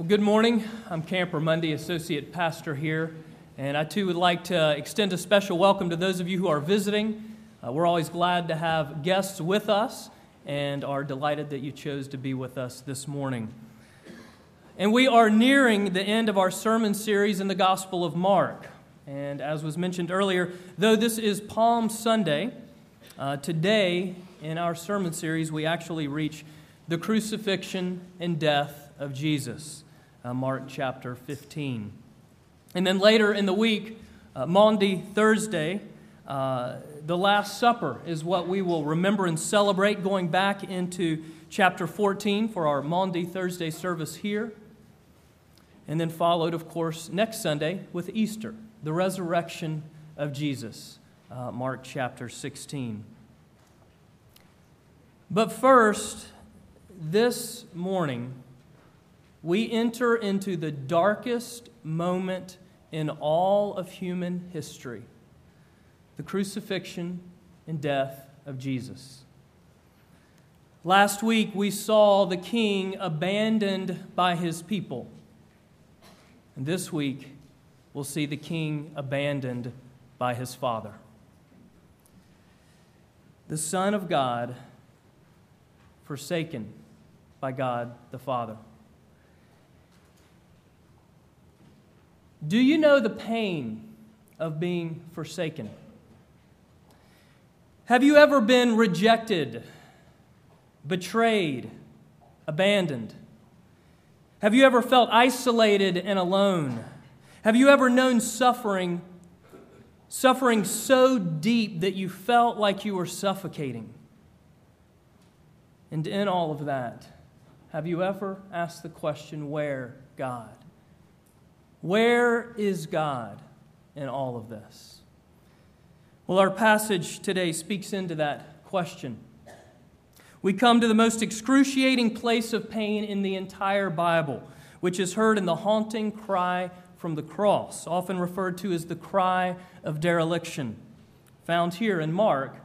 Well, good morning. I'm Camper Monday, Associate Pastor here, and I too would like to extend a special welcome to those of you who are visiting. Uh, we're always glad to have guests with us and are delighted that you chose to be with us this morning. And we are nearing the end of our sermon series in the Gospel of Mark. And as was mentioned earlier, though this is Palm Sunday, uh, today in our sermon series we actually reach the crucifixion and death of Jesus uh, Mark chapter 15. And then later in the week, uh, Maundy Thursday, uh, the Last Supper is what we will remember and celebrate, going back into chapter 14 for our Maundy Thursday service here. And then followed, of course, next Sunday with Easter, the resurrection of Jesus, uh, Mark chapter 16. But first, this morning, we enter into the darkest moment in all of human history the crucifixion and death of Jesus. Last week, we saw the king abandoned by his people. And this week, we'll see the king abandoned by his father. The Son of God forsaken by God the Father. Do you know the pain of being forsaken? Have you ever been rejected, betrayed, abandoned? Have you ever felt isolated and alone? Have you ever known suffering, suffering so deep that you felt like you were suffocating? And in all of that, have you ever asked the question, Where, God? Where is God in all of this? Well, our passage today speaks into that question. We come to the most excruciating place of pain in the entire Bible, which is heard in the haunting cry from the cross, often referred to as the cry of dereliction, found here in Mark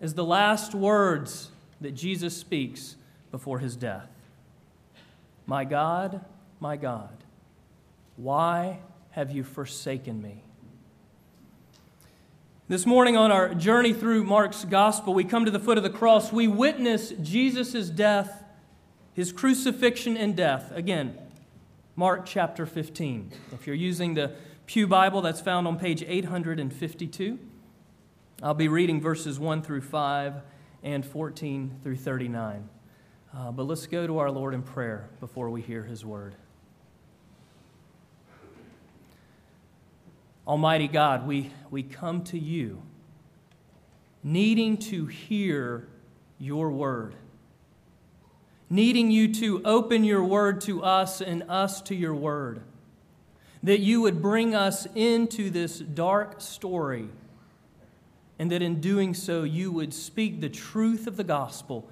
as the last words that Jesus speaks before his death. My God, my God, why have you forsaken me? This morning, on our journey through Mark's gospel, we come to the foot of the cross. We witness Jesus' death, his crucifixion and death. Again, Mark chapter 15. If you're using the Pew Bible, that's found on page 852. I'll be reading verses 1 through 5 and 14 through 39. Uh, but let's go to our Lord in prayer before we hear his word. Almighty God, we, we come to you needing to hear your word, needing you to open your word to us and us to your word, that you would bring us into this dark story, and that in doing so, you would speak the truth of the gospel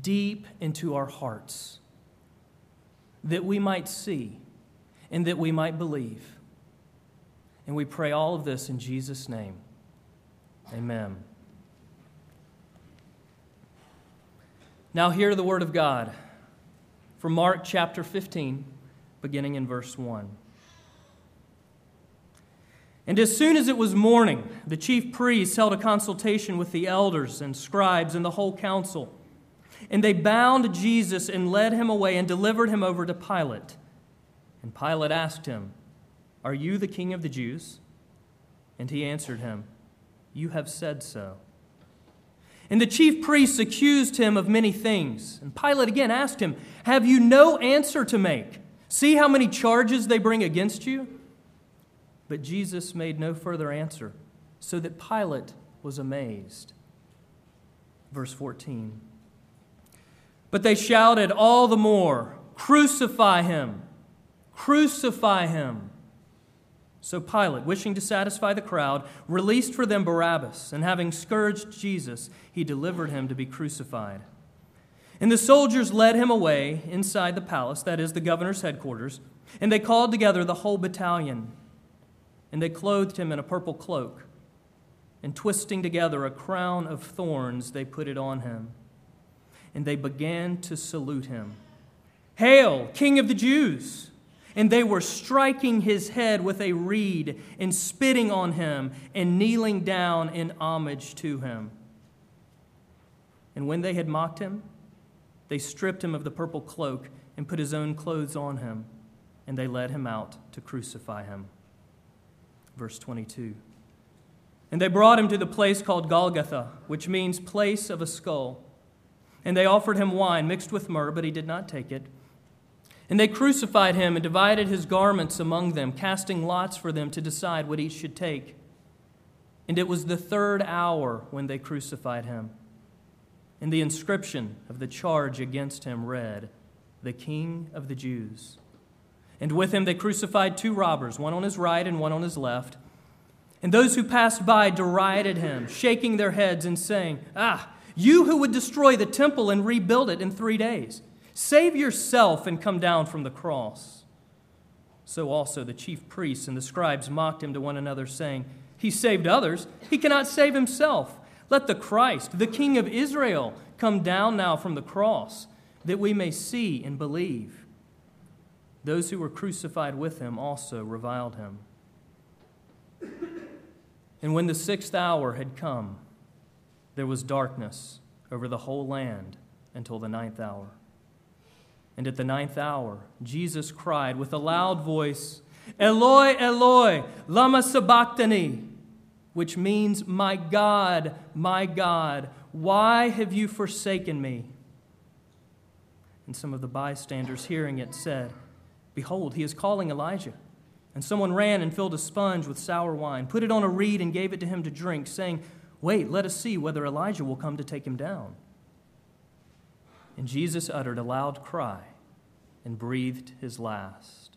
deep into our hearts, that we might see and that we might believe. And we pray all of this in Jesus' name. Amen. Now, hear the word of God from Mark chapter 15, beginning in verse 1. And as soon as it was morning, the chief priests held a consultation with the elders and scribes and the whole council. And they bound Jesus and led him away and delivered him over to Pilate. And Pilate asked him, are you the king of the Jews? And he answered him, You have said so. And the chief priests accused him of many things. And Pilate again asked him, Have you no answer to make? See how many charges they bring against you? But Jesus made no further answer, so that Pilate was amazed. Verse 14. But they shouted all the more, Crucify him! Crucify him! So Pilate, wishing to satisfy the crowd, released for them Barabbas, and having scourged Jesus, he delivered him to be crucified. And the soldiers led him away inside the palace, that is, the governor's headquarters, and they called together the whole battalion. And they clothed him in a purple cloak, and twisting together a crown of thorns, they put it on him. And they began to salute him Hail, King of the Jews! And they were striking his head with a reed and spitting on him and kneeling down in homage to him. And when they had mocked him, they stripped him of the purple cloak and put his own clothes on him, and they led him out to crucify him. Verse 22. And they brought him to the place called Golgotha, which means place of a skull. And they offered him wine mixed with myrrh, but he did not take it. And they crucified him and divided his garments among them, casting lots for them to decide what each should take. And it was the third hour when they crucified him. And the inscription of the charge against him read, The King of the Jews. And with him they crucified two robbers, one on his right and one on his left. And those who passed by derided him, shaking their heads and saying, Ah, you who would destroy the temple and rebuild it in three days. Save yourself and come down from the cross. So also the chief priests and the scribes mocked him to one another, saying, He saved others, he cannot save himself. Let the Christ, the King of Israel, come down now from the cross, that we may see and believe. Those who were crucified with him also reviled him. And when the sixth hour had come, there was darkness over the whole land until the ninth hour. And at the ninth hour, Jesus cried with a loud voice, Eloi, Eloi, lama sabachthani, which means, My God, my God, why have you forsaken me? And some of the bystanders hearing it said, Behold, he is calling Elijah. And someone ran and filled a sponge with sour wine, put it on a reed, and gave it to him to drink, saying, Wait, let us see whether Elijah will come to take him down. And Jesus uttered a loud cry and breathed his last.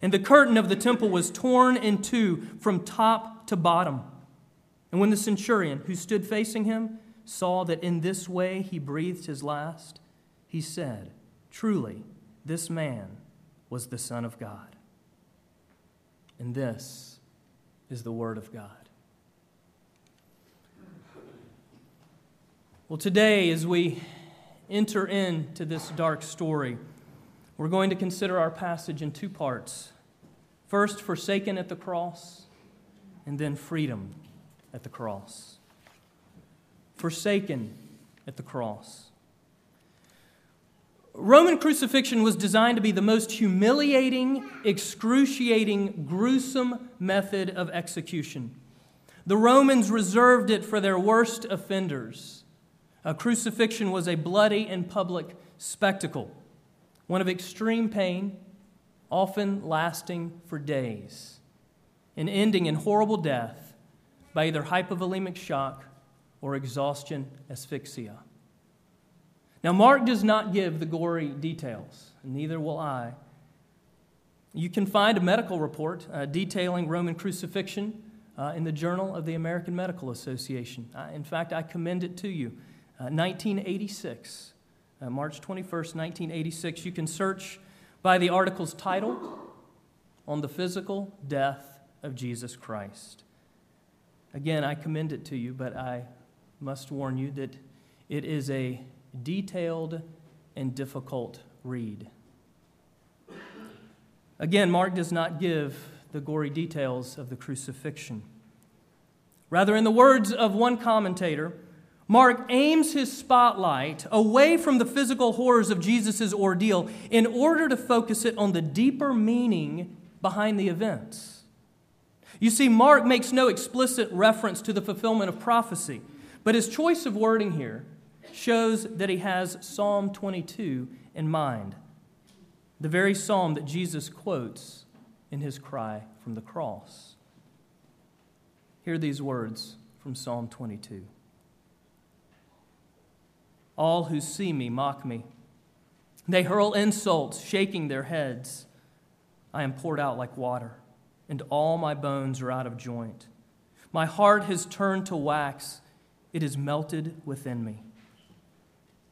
And the curtain of the temple was torn in two from top to bottom. And when the centurion, who stood facing him, saw that in this way he breathed his last, he said, Truly, this man was the Son of God. And this is the Word of God. Well, today, as we enter into this dark story, we're going to consider our passage in two parts. First, forsaken at the cross, and then freedom at the cross. Forsaken at the cross. Roman crucifixion was designed to be the most humiliating, excruciating, gruesome method of execution. The Romans reserved it for their worst offenders. A crucifixion was a bloody and public spectacle, one of extreme pain, often lasting for days, and ending in horrible death by either hypovolemic shock or exhaustion asphyxia. Now, Mark does not give the gory details, neither will I. You can find a medical report uh, detailing Roman crucifixion uh, in the Journal of the American Medical Association. In fact, I commend it to you. 1986, uh, uh, March 21st, 1986. You can search by the article's title on the physical death of Jesus Christ. Again, I commend it to you, but I must warn you that it is a detailed and difficult read. Again, Mark does not give the gory details of the crucifixion. Rather, in the words of one commentator, Mark aims his spotlight away from the physical horrors of Jesus' ordeal in order to focus it on the deeper meaning behind the events. You see, Mark makes no explicit reference to the fulfillment of prophecy, but his choice of wording here shows that he has Psalm 22 in mind, the very psalm that Jesus quotes in his cry from the cross. Hear these words from Psalm 22. All who see me mock me. They hurl insults, shaking their heads. I am poured out like water, and all my bones are out of joint. My heart has turned to wax, it is melted within me.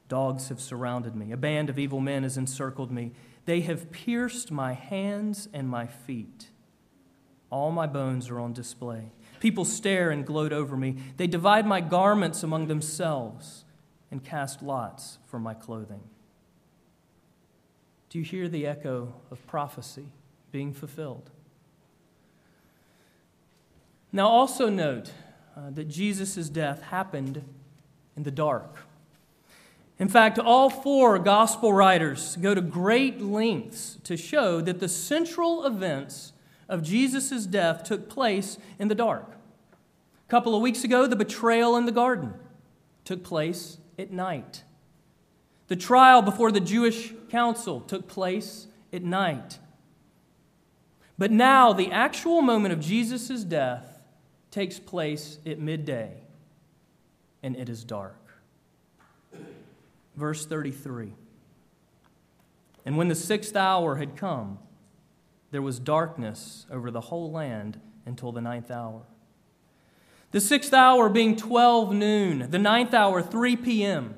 Dogs have surrounded me, a band of evil men has encircled me. They have pierced my hands and my feet. All my bones are on display. People stare and gloat over me. They divide my garments among themselves and cast lots for my clothing. Do you hear the echo of prophecy being fulfilled? Now, also note uh, that Jesus' death happened in the dark. In fact, all four gospel writers go to great lengths to show that the central events of Jesus' death took place in the dark. A couple of weeks ago, the betrayal in the garden took place at night. The trial before the Jewish council took place at night. But now, the actual moment of Jesus' death takes place at midday, and it is dark. Verse 33 And when the sixth hour had come, there was darkness over the whole land until the ninth hour. The sixth hour being 12 noon, the ninth hour, 3 p.m.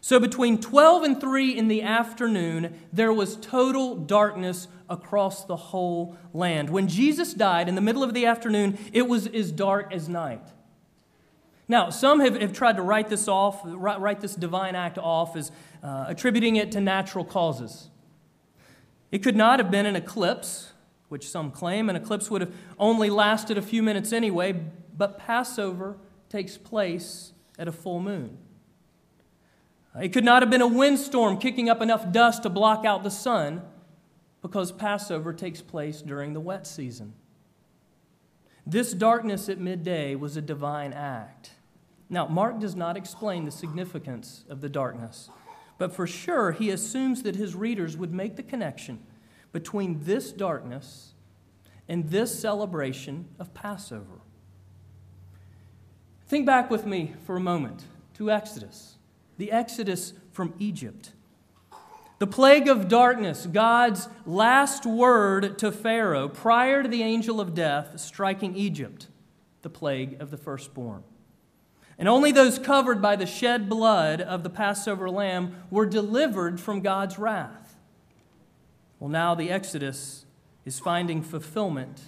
So between 12 and 3 in the afternoon, there was total darkness across the whole land. When Jesus died in the middle of the afternoon, it was as dark as night. Now, some have, have tried to write this off, write this divine act off as uh, attributing it to natural causes. It could not have been an eclipse, which some claim. An eclipse would have only lasted a few minutes anyway, but Passover takes place at a full moon. It could not have been a windstorm kicking up enough dust to block out the sun because Passover takes place during the wet season. This darkness at midday was a divine act. Now, Mark does not explain the significance of the darkness, but for sure he assumes that his readers would make the connection between this darkness and this celebration of Passover. Think back with me for a moment to Exodus, the Exodus from Egypt. The plague of darkness, God's last word to Pharaoh prior to the angel of death striking Egypt, the plague of the firstborn. And only those covered by the shed blood of the Passover lamb were delivered from God's wrath. Well, now the Exodus is finding fulfillment,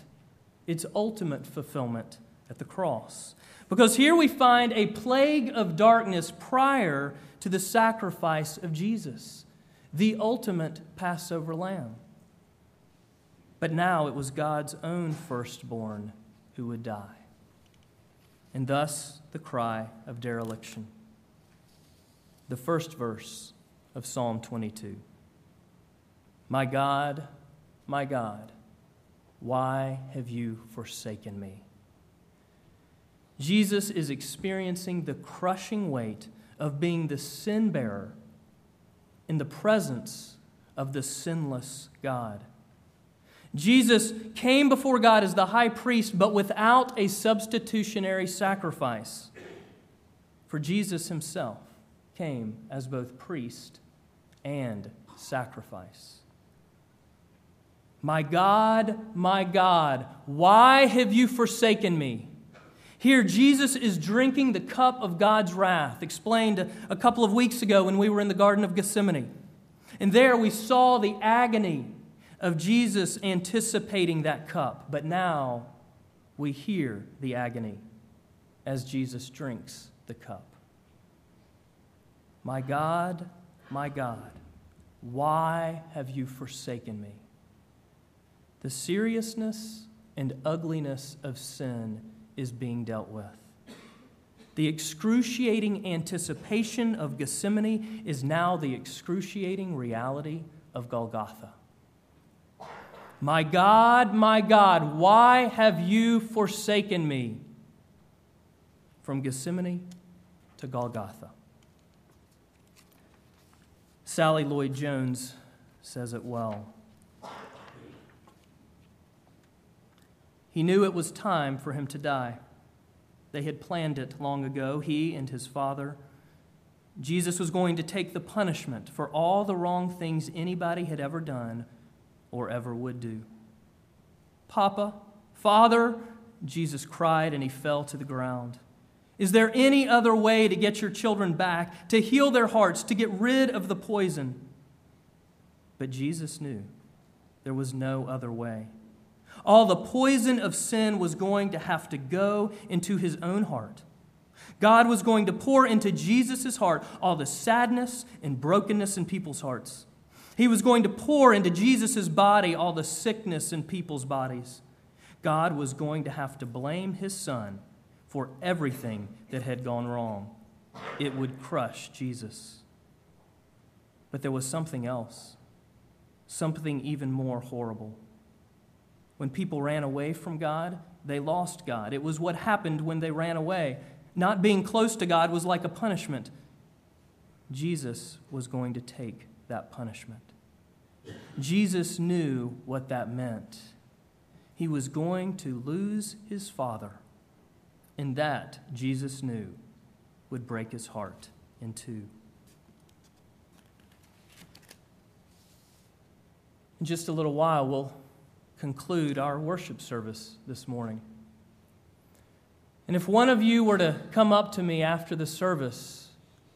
its ultimate fulfillment, at the cross. Because here we find a plague of darkness prior to the sacrifice of Jesus the ultimate Passover lamb. But now it was God's own firstborn who would die. And thus the cry of dereliction. The first verse of Psalm 22 My God, my God, why have you forsaken me? Jesus is experiencing the crushing weight of being the sin bearer in the presence of the sinless God. Jesus came before God as the high priest, but without a substitutionary sacrifice. For Jesus himself came as both priest and sacrifice. My God, my God, why have you forsaken me? Here, Jesus is drinking the cup of God's wrath, explained a couple of weeks ago when we were in the Garden of Gethsemane. And there we saw the agony of Jesus anticipating that cup. But now we hear the agony as Jesus drinks the cup. My God, my God, why have you forsaken me? The seriousness and ugliness of sin is being dealt with. The excruciating anticipation of Gethsemane is now the excruciating reality of Golgotha. My God, my God, why have you forsaken me? From Gethsemane to Golgotha. Sally Lloyd Jones says it well. He knew it was time for him to die. They had planned it long ago, he and his father. Jesus was going to take the punishment for all the wrong things anybody had ever done or ever would do. Papa, Father, Jesus cried and he fell to the ground. Is there any other way to get your children back, to heal their hearts, to get rid of the poison? But Jesus knew there was no other way. All the poison of sin was going to have to go into his own heart. God was going to pour into Jesus' heart all the sadness and brokenness in people's hearts. He was going to pour into Jesus' body all the sickness in people's bodies. God was going to have to blame his son for everything that had gone wrong. It would crush Jesus. But there was something else, something even more horrible. When people ran away from God, they lost God. It was what happened when they ran away. Not being close to God was like a punishment. Jesus was going to take that punishment. Jesus knew what that meant. He was going to lose his Father, and that, Jesus knew, would break his heart in two. In just a little while, we'll conclude our worship service this morning. And if one of you were to come up to me after the service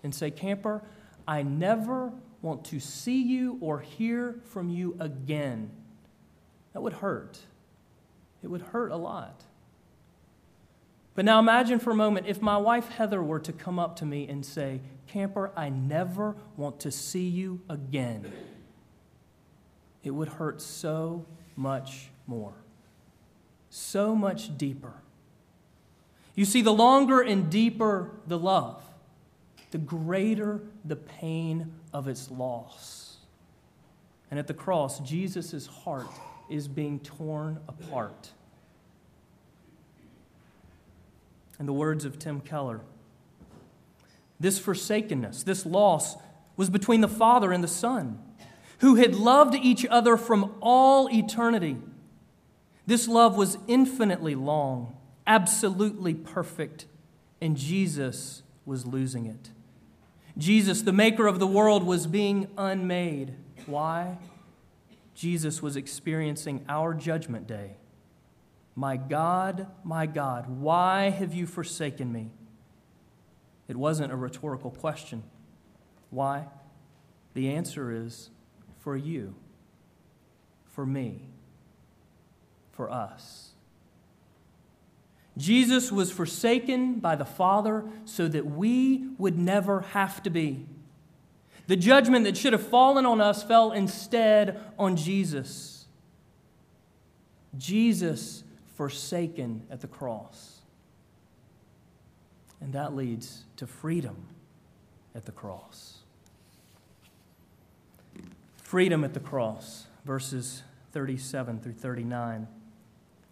and say, Camper, I never want to see you or hear from you again, that would hurt. It would hurt a lot. But now imagine for a moment if my wife Heather were to come up to me and say, Camper, I never want to see you again. It would hurt so much more, so much deeper. You see, the longer and deeper the love, the greater the pain of its loss. And at the cross, Jesus' heart is being torn apart. In the words of Tim Keller, this forsakenness, this loss, was between the Father and the Son, who had loved each other from all eternity. This love was infinitely long, absolutely perfect, and Jesus was losing it. Jesus, the maker of the world, was being unmade. Why? Jesus was experiencing our judgment day. My God, my God, why have you forsaken me? It wasn't a rhetorical question. Why? The answer is for you, for me, for us. Jesus was forsaken by the Father so that we would never have to be. The judgment that should have fallen on us fell instead on Jesus. Jesus forsaken at the cross. And that leads to freedom at the cross. Freedom at the cross, verses 37 through 39.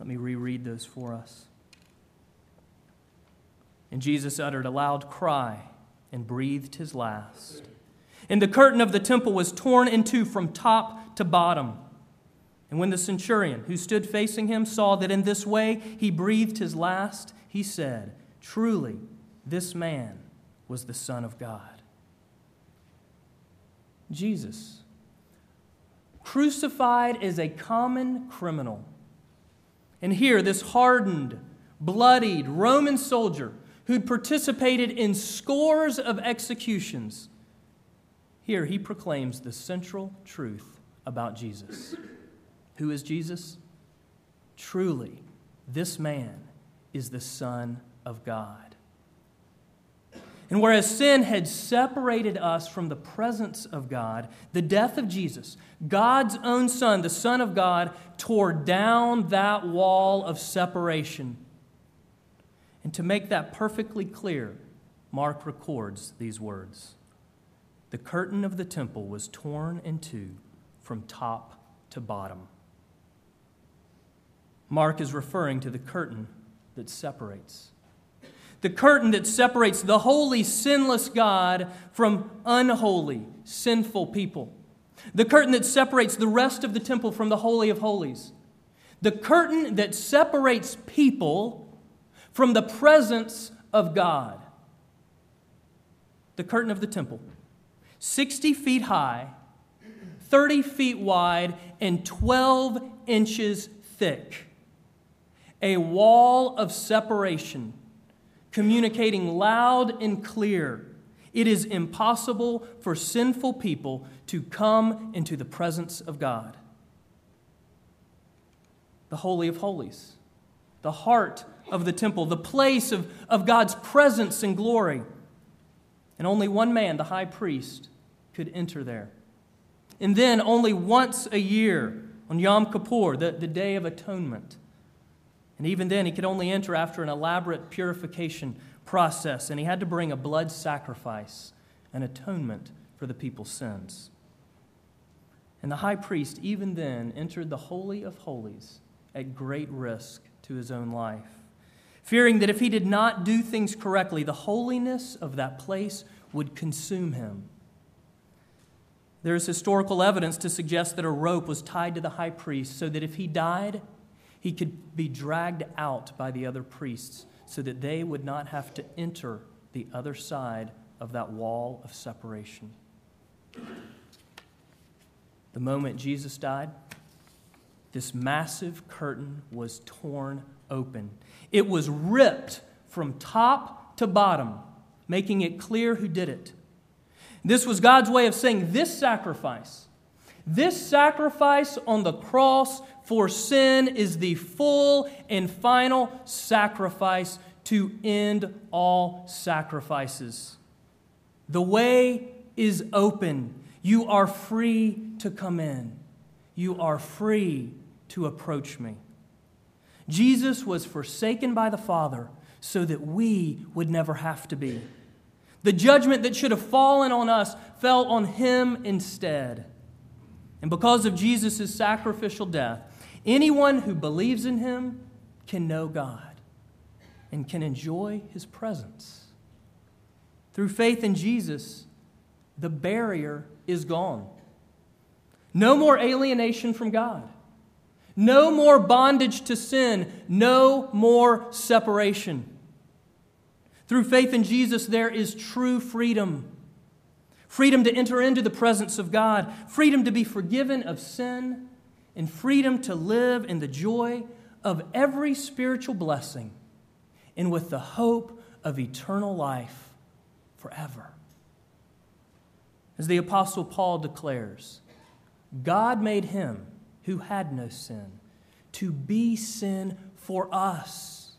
Let me reread those for us. And Jesus uttered a loud cry and breathed his last. And the curtain of the temple was torn in two from top to bottom. And when the centurion who stood facing him saw that in this way he breathed his last, he said, Truly, this man was the Son of God. Jesus, crucified as a common criminal. And here, this hardened, bloodied Roman soldier who'd participated in scores of executions. Here he proclaims the central truth about Jesus. Who is Jesus? Truly, this man is the Son of God. And whereas sin had separated us from the presence of God, the death of Jesus, God's own Son, the Son of God, tore down that wall of separation and to make that perfectly clear, Mark records these words The curtain of the temple was torn in two from top to bottom. Mark is referring to the curtain that separates. The curtain that separates the holy, sinless God from unholy, sinful people. The curtain that separates the rest of the temple from the Holy of Holies. The curtain that separates people from the presence of God. The curtain of the temple, 60 feet high, 30 feet wide, and 12 inches thick. A wall of separation, communicating loud and clear. It is impossible for sinful people to come into the presence of God. The Holy of Holies, the heart of the temple, the place of, of God's presence and glory. And only one man, the high priest, could enter there. and then only once a year on Yom Kippur, the, the Day of Atonement. And even then, he could only enter after an elaborate purification process, and he had to bring a blood sacrifice, an atonement for the people's sins. And the high priest, even then, entered the Holy of Holies at great risk to his own life, fearing that if he did not do things correctly, the holiness of that place would consume him. There is historical evidence to suggest that a rope was tied to the high priest so that if he died, he could be dragged out by the other priests so that they would not have to enter the other side of that wall of separation. The moment Jesus died, this massive curtain was torn open. It was ripped from top to bottom, making it clear who did it. This was God's way of saying this sacrifice, this sacrifice on the cross for sin is the full and final sacrifice to end all sacrifices. The way is open. You are free to come in. You are free to approach me. Jesus was forsaken by the Father so that we would never have to be. The judgment that should have fallen on us fell on him instead. And because of Jesus' sacrificial death, anyone who believes in him can know God and can enjoy his presence. Through faith in Jesus, the barrier is gone. No more alienation from God. No more bondage to sin. No more separation. Through faith in Jesus, there is true freedom freedom to enter into the presence of God, freedom to be forgiven of sin, and freedom to live in the joy of every spiritual blessing and with the hope of eternal life forever. As the Apostle Paul declares, God made him who had no sin to be sin for us,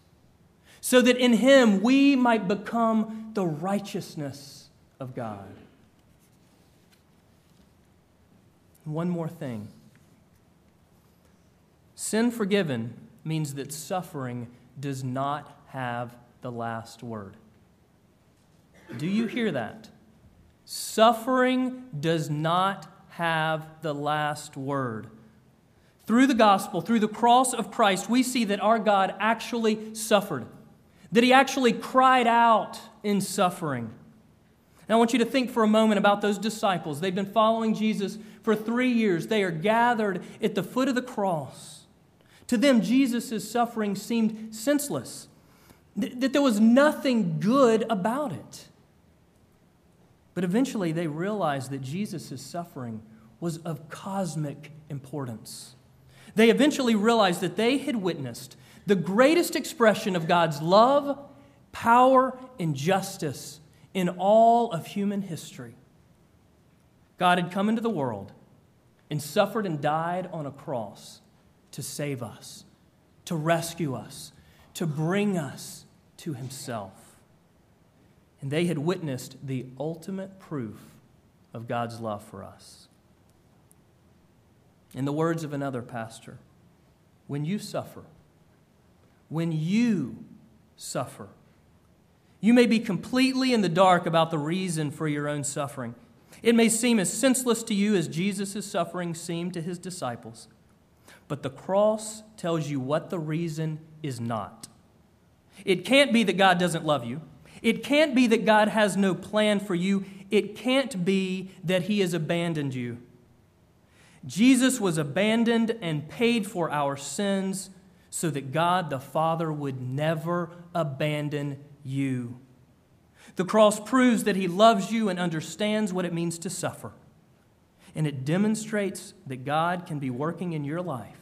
so that in him we might become the righteousness of God. One more thing sin forgiven means that suffering does not have the last word. Do you hear that? Suffering does not have the last word. Through the gospel, through the cross of Christ, we see that our God actually suffered, that he actually cried out in suffering. And I want you to think for a moment about those disciples. They've been following Jesus for three years, they are gathered at the foot of the cross. To them, Jesus' suffering seemed senseless that there was nothing good about it. But eventually they realized that Jesus' suffering was of cosmic importance. They eventually realized that they had witnessed the greatest expression of God's love, power, and justice in all of human history. God had come into the world and suffered and died on a cross to save us, to rescue us, to bring us to himself. And they had witnessed the ultimate proof of God's love for us. In the words of another pastor, when you suffer, when you suffer, you may be completely in the dark about the reason for your own suffering. It may seem as senseless to you as Jesus' suffering seemed to his disciples, but the cross tells you what the reason is not. It can't be that God doesn't love you. It can't be that God has no plan for you. It can't be that He has abandoned you. Jesus was abandoned and paid for our sins so that God the Father would never abandon you. The cross proves that He loves you and understands what it means to suffer. And it demonstrates that God can be working in your life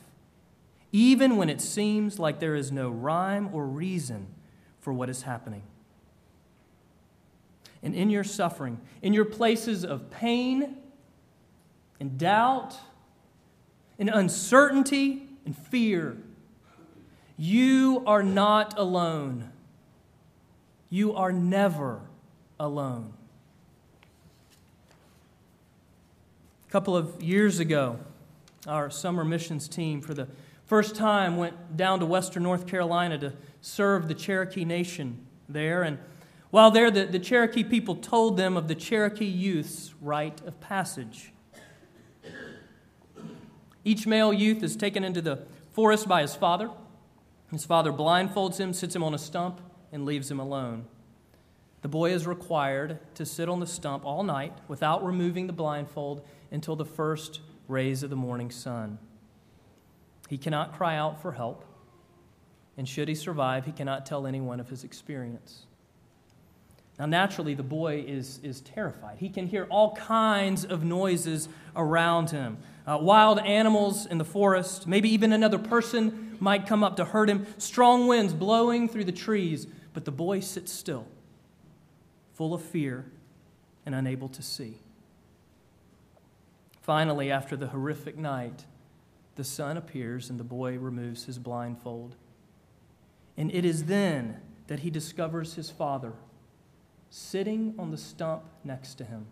even when it seems like there is no rhyme or reason for what is happening. And in your suffering, in your places of pain and doubt and uncertainty and fear, you are not alone. You are never alone. A couple of years ago, our summer missions team, for the first time, went down to western North Carolina to serve the Cherokee Nation there. And while there, the, the Cherokee people told them of the Cherokee youth's rite of passage. Each male youth is taken into the forest by his father. His father blindfolds him, sits him on a stump, and leaves him alone. The boy is required to sit on the stump all night without removing the blindfold until the first rays of the morning sun. He cannot cry out for help, and should he survive, he cannot tell anyone of his experience. Now, naturally, the boy is, is terrified. He can hear all kinds of noises around him uh, wild animals in the forest, maybe even another person might come up to hurt him, strong winds blowing through the trees, but the boy sits still, full of fear and unable to see. Finally, after the horrific night, the sun appears and the boy removes his blindfold. And it is then that he discovers his father sitting on the stump next to him,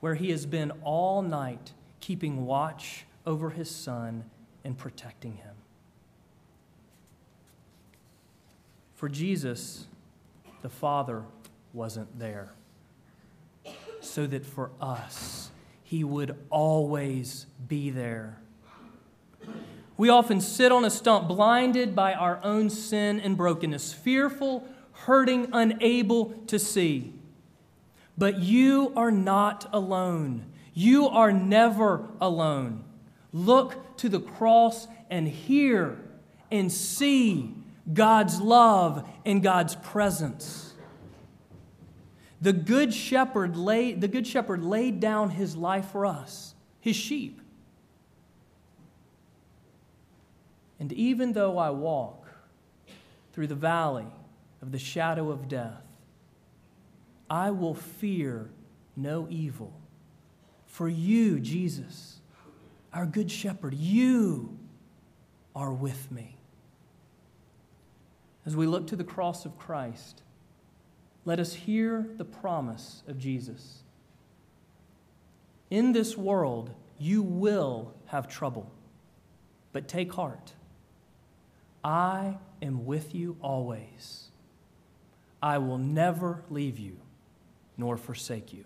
where he has been all night keeping watch over his son and protecting him. For Jesus, the Father wasn't there, so that for us, he would always be there. We often sit on a stump blinded by our own sin and brokenness, fearful, hurting, unable to see. But you are not alone. You are never alone. Look to the cross and hear and see God's love and God's presence. The good shepherd laid, the good shepherd laid down his life for us, his sheep. And even though I walk through the valley of the shadow of death, I will fear no evil for you, Jesus, our good shepherd, you are with me. As we look to the cross of Christ, let us hear the promise of Jesus. In this world, you will have trouble, but take heart. I am with you always. I will never leave you nor forsake you.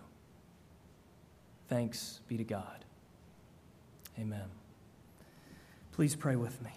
Thanks be to God. Amen. Please pray with me.